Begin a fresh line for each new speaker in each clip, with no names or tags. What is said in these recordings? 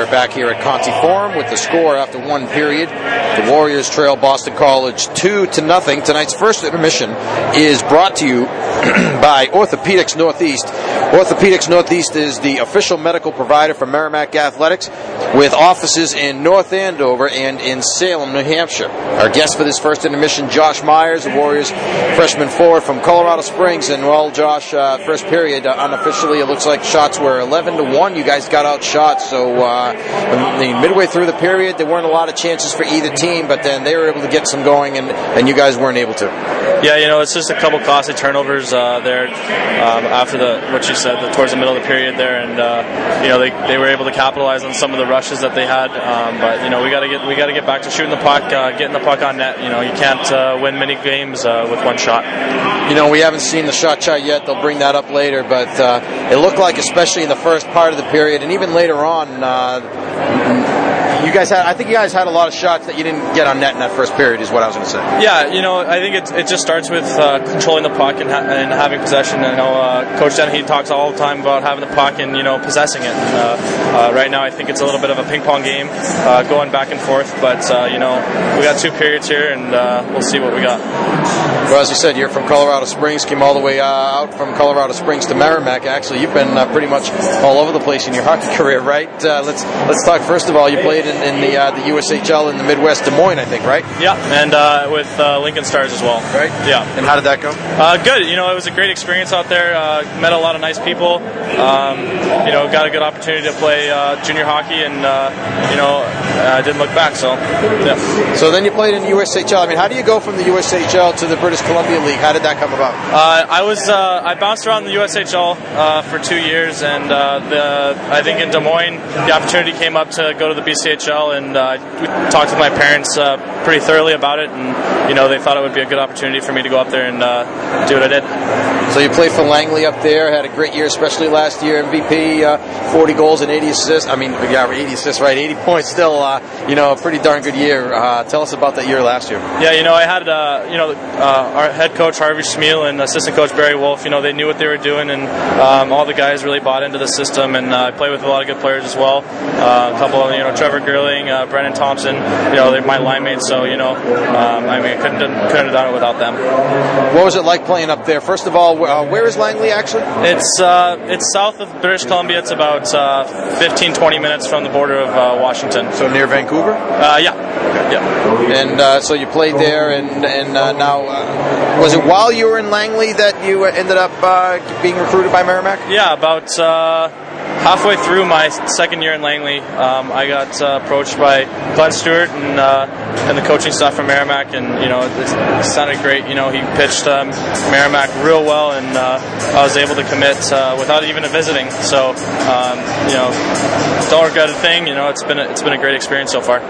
we're back here at Conte Forum with the score after one period. The Warriors trail Boston College two to nothing. Tonight's first intermission is brought to you by Orthopedics Northeast. Orthopedics Northeast is the official medical provider for Merrimack Athletics with offices in North Andover and in Salem, New Hampshire. Our guest for this first intermission, Josh Myers, the Warriors freshman forward from Colorado Springs. And well, Josh, uh, first period, uh, unofficially, it looks like shots were 11 to 1. You guys got outshot. So uh, the midway through the period, there weren't a lot of chances for either team, but then they were able to get some going, and, and you guys weren't able to.
Yeah, you know, it's just a couple costly turnovers uh, there um, after the what you said, the, towards the middle of the period there, and uh, you know they, they were able to capitalize on some of the rushes that they had. Um, but you know we got to get we got to get back to shooting the puck, uh, getting the puck on net. You know you can't uh, win many games uh, with one shot.
You know we haven't seen the shot chart yet. They'll bring that up later, but uh, it looked like, especially in the first part of the period, and even later on you guys had, I think you guys had a lot of shots that you didn't get on net in that first period, is what I was going to say.
Yeah, you know, I think it, it just starts with uh, controlling the puck and, ha- and having possession. I know uh, Coach Dennehy talks all the time about having the puck and, you know, possessing it. And, uh, uh right now, I think it's a little bit of a ping pong game uh, going back and forth, but, uh, you know, we got two periods here and we'll see what we got.
Well, as you said, you're from Colorado Springs, came all the way out from Colorado Springs to Merrimack. Actually, you've been pretty much all over the place in your hockey career, right? let's let's talk first of all. You played in, in the uh, the USHL in the Midwest, Des Moines, I think, right?
Yeah, and uh, with uh, Lincoln Stars as well.
Right.
Yeah.
And how did that go?
Uh, good. You know, it was a great experience out there. Uh, met a lot of nice people. Um, you know, got a good opportunity to play uh, junior hockey, and you know, I didn't look back. So, yeah.
So then you played in the USHL. I mean, how do you go from the USHL to the British Columbia League? How did that come about?
I was I bounced around the USHL for two years, and the I think in Des Moines the opportunity came up to go to the BCHL, and uh, talked with my parents uh, pretty thoroughly about it, and you know they thought it would be a good opportunity for me to go up there and uh, do what I did.
So you played for Langley up there, had a great year, especially last year, MVP, uh, 40 goals and 80 assists. I mean, yeah, 80 assists, right? 80 points, still, uh, you know, a pretty darn good year. Uh, tell us about that year last year.
Yeah, you know, I had, uh, you know, uh, our head coach Harvey Smyl and assistant coach Barry Wolf. You know, they knew what they were doing, and um, all the guys really bought into the system. And uh, I played with a lot of good players as well. a couple of, you know, Trevor Girling, Brennan Thompson. You know, they're my line mates, so you know, um, I mean, I couldn't couldn't have done it without them.
What was it like playing up there? First of all uh, where is Langley actually?
It's uh, it's south of British Columbia. It's about uh, 15, 20 minutes from the border of uh, Washington.
So near Vancouver?
Uh, yeah.
Yeah. And uh, so you played there, and and now was it while you were in Langley that you ended up being recruited by Merrimack?
Yeah, about halfway through my second year in Langley, um, I got uh, approached by Glenn Stewart and uh, and the coaching staff from Merrimack, and you know it, it sounded great. You know he pitched um, Merrimack real well, and uh, I was able to commit uh, without even visiting. So um, you know, don't regret a thing. You know it's been a, it's been a great experience so far.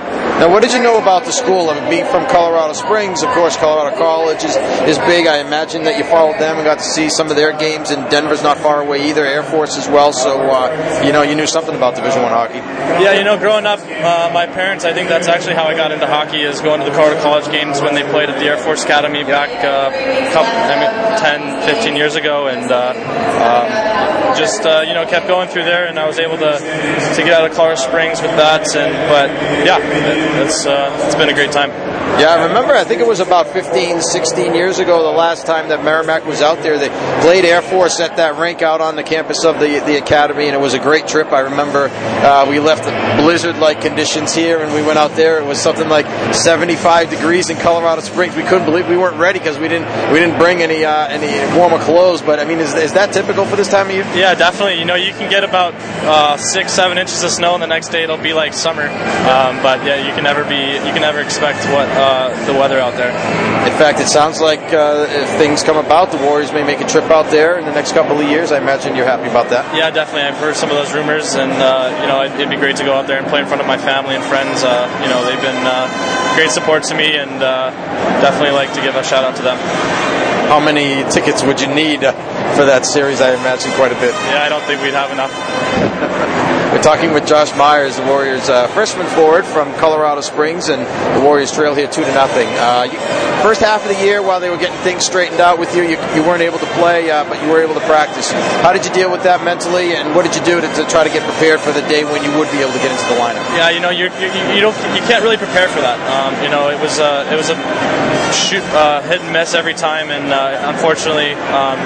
Now, what did you know about the school? I mean, being from Colorado Springs, of course, Colorado College is, is big. I imagine that you followed them and got to see some of their games, and Denver's not far away either. Air Force as well. So uh, you know, you knew something about Division One hockey.
Yeah, you know, growing up, uh, my parents, I think that's actually how I got into hockey is going to the Colorado College games when they played at the Air Force Academy back uh, couple, I mean, 10, 15 years ago, and uh, um, just uh, you know kept going through there, and I was able to to get out of Colorado Springs with that, and but yeah, it, it's uh, it's been a great time.
Yeah, I remember. I think it was about 15, 16 years ago, the last time that Merrimack was out there. They played Air Force at that rink out on the campus of the the academy, and it was a great trip. I remember uh, we left blizzard-like conditions here, and we went out there. It was something like 75 degrees in Colorado Springs. We couldn't believe we weren't ready because we didn't we didn't bring any uh, any warmer clothes. But I mean, is, is that typical for this time of year?
Yeah, definitely. You know, you can get about uh, six, seven inches of snow, and the next day it'll be like summer. Um, but yeah, you can never be you can never expect what uh, the weather out there.
In fact, it sounds like uh, if things come about, the Warriors may make a trip out there in the next couple of years. I imagine you're happy about that.
Yeah, definitely. I've heard some of those rumors, and uh, you know, it'd be great to go out there and play in front of my family and friends. Uh, you know, they've been uh, great support to me, and uh, definitely like to give a shout out to them.
How many tickets would you need for that series? I imagine quite a bit.
Yeah, I don't think we'd have enough.
We're talking with Josh Myers, the Warriors' uh, freshman forward from Colorado Springs, and the Warriors trail here two to nothing. Uh, you, first half of the year, while they were getting things straightened out with you, you, you weren't able to play, uh, but you were able to practice. How did you deal with that mentally, and what did you do to, to, try to get prepared for the day when you would be able to get into the lineup?
Yeah, you know, you you don't you can't really prepare for that. Um, you know, it was uh, it was a shoot uh, hit and miss every time, and uh, unfortunately, um,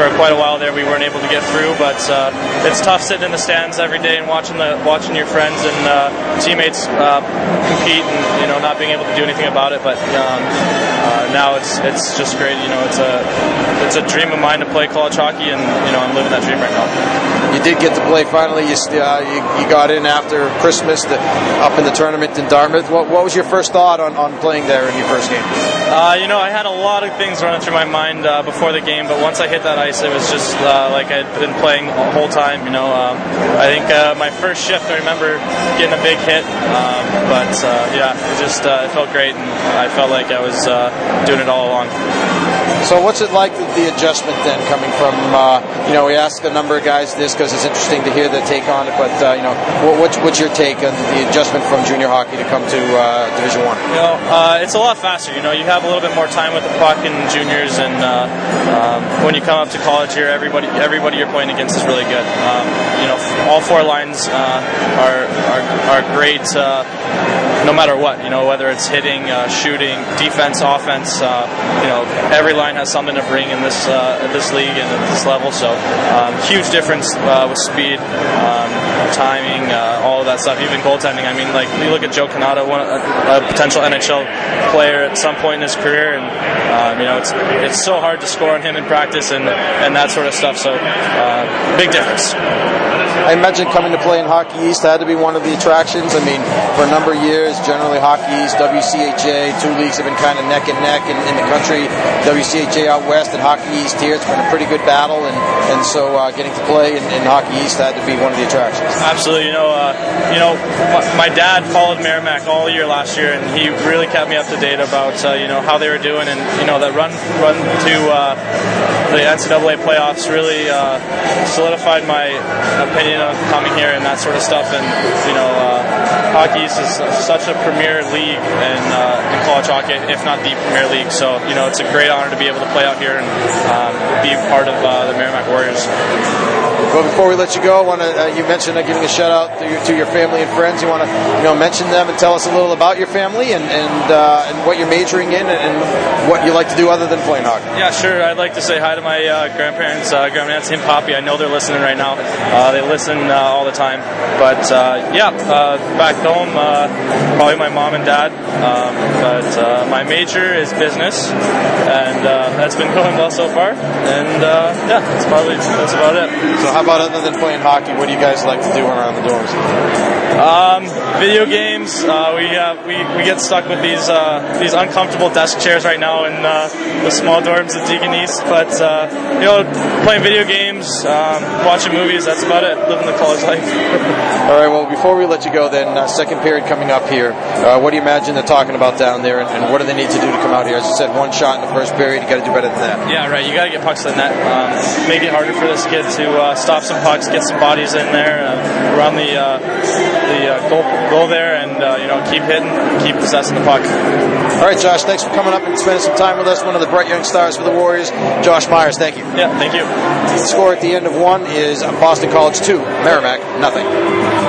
for quite a while there, we weren't able to get through. But uh, it's tough sitting in the stands every day and watching the watching your friends and uh, teammates uh, compete, and you know not being able to do anything about it. But um, uh, now it's it's just great. You know, it's a it's a dream of mine to play college hockey, and you know I'm living that dream right now.
You did get to play finally. You you, you, got in after Christmas the, up in the tournament in Dartmouth. What, what was your first thought on, on playing there in your first game?
Uh, you know, I had a lot of things running through my mind uh, before the game, but once I hit that ice, it was just uh, like I'd been playing the whole time. You know, um, I think uh, my first shift, I remember getting a big hit, um, but uh, yeah, it just uh, it felt great, and I felt like I was doing it all along.
So, what's it like the adjustment then coming from? you know, we ask a number of guys this because it's interesting to hear their take on it, but you know, what's what's your take on the adjustment from junior hockey to come to Division One?
You know, it's a lot faster. You know, you have a little bit more time with the puck in juniors, and uh, um, when you come up to college here, everybody everybody you're playing against is really good. Um, you know, all four lines uh, are, are are great. Uh, no matter what, you know, whether it's hitting, uh, shooting, defense, offense, uh, you know, every line has something to bring in this uh, this league and at this level. So, um, huge difference with speed, um, timing, all of that stuff. Even goaltending. I mean, like you look at Joe Cannata, one a, a potential NHL player at some point in his career, and um, you know it's it's so hard to score on him in practice and and that sort of stuff. So uh, big difference.
I imagine coming to play in Hockey East had to be one of the attractions. I mean, for a number of years, generally Hockey East, WCHA, two leagues have been kind of neck and neck in, in the country. WCHA out west and Hockey East here, it's been a pretty good battle, and and so uh, getting to play in, in, Hockey East had to be one of the attractions.
Absolutely, you know, uh, you know, my, my, dad followed Merrimack all year last year, and he really kept me up to date about uh, you know how they were doing, and you know that run run to uh, the NCAA playoffs really uh, solidified my opinion of coming here and that sort of stuff. And you know, uh, Hockey East is such a premier league in, uh, in college hockey, if not the premier league. So you know, it's a great honor to be able to play out here and um, be part of uh, the Merrimack Warriors.
Well, before we let you go, I want to, uh, you mentioned uh, giving a shout out to your, to your, family and friends. You want to, you know, mention them and tell us a little about your family and and, uh, and what you're majoring in and, and, what you like to do other than playing hockey.
Yeah, sure. I'd like to say hi to my uh, grandparents, uh, Grandma Nancy and Poppy. I know they're listening right now. Uh, they listen all the time. But yeah, back home, probably my mom and dad. Um, but my major is business, and that's been going well so far. And yeah, that's probably that's about it.
So how about other than playing hockey? What do you guys like to do around the dorms?
Um, video games. Uh, we uh, we we get stuck with these uh, these uncomfortable desk chairs right now in uh, the small dorms at Deegan East. But uh, you know, playing video games, um, watching movies. That's about it. Living the college life.
All right. Well, before we let you go, then uh, second period coming up here. what do you imagine they're talking about down there, and, and, what do they need to do to come out here? As you said, one shot in the first period. You got to do better than that.
Yeah, right. You got to get pucks in the net. Um, make it harder for this kid to stop some pucks, get some bodies in there, run the the uh, goal, goal there, and uh, you know keep hitting, keep possessing the puck.
All right, Josh. Thanks for coming up and spending some time with us. One of the bright young stars for the Warriors, Josh Myers. Thank you.
Yeah, thank you.
The score at the end of one is Boston College two, Merrimack nothing.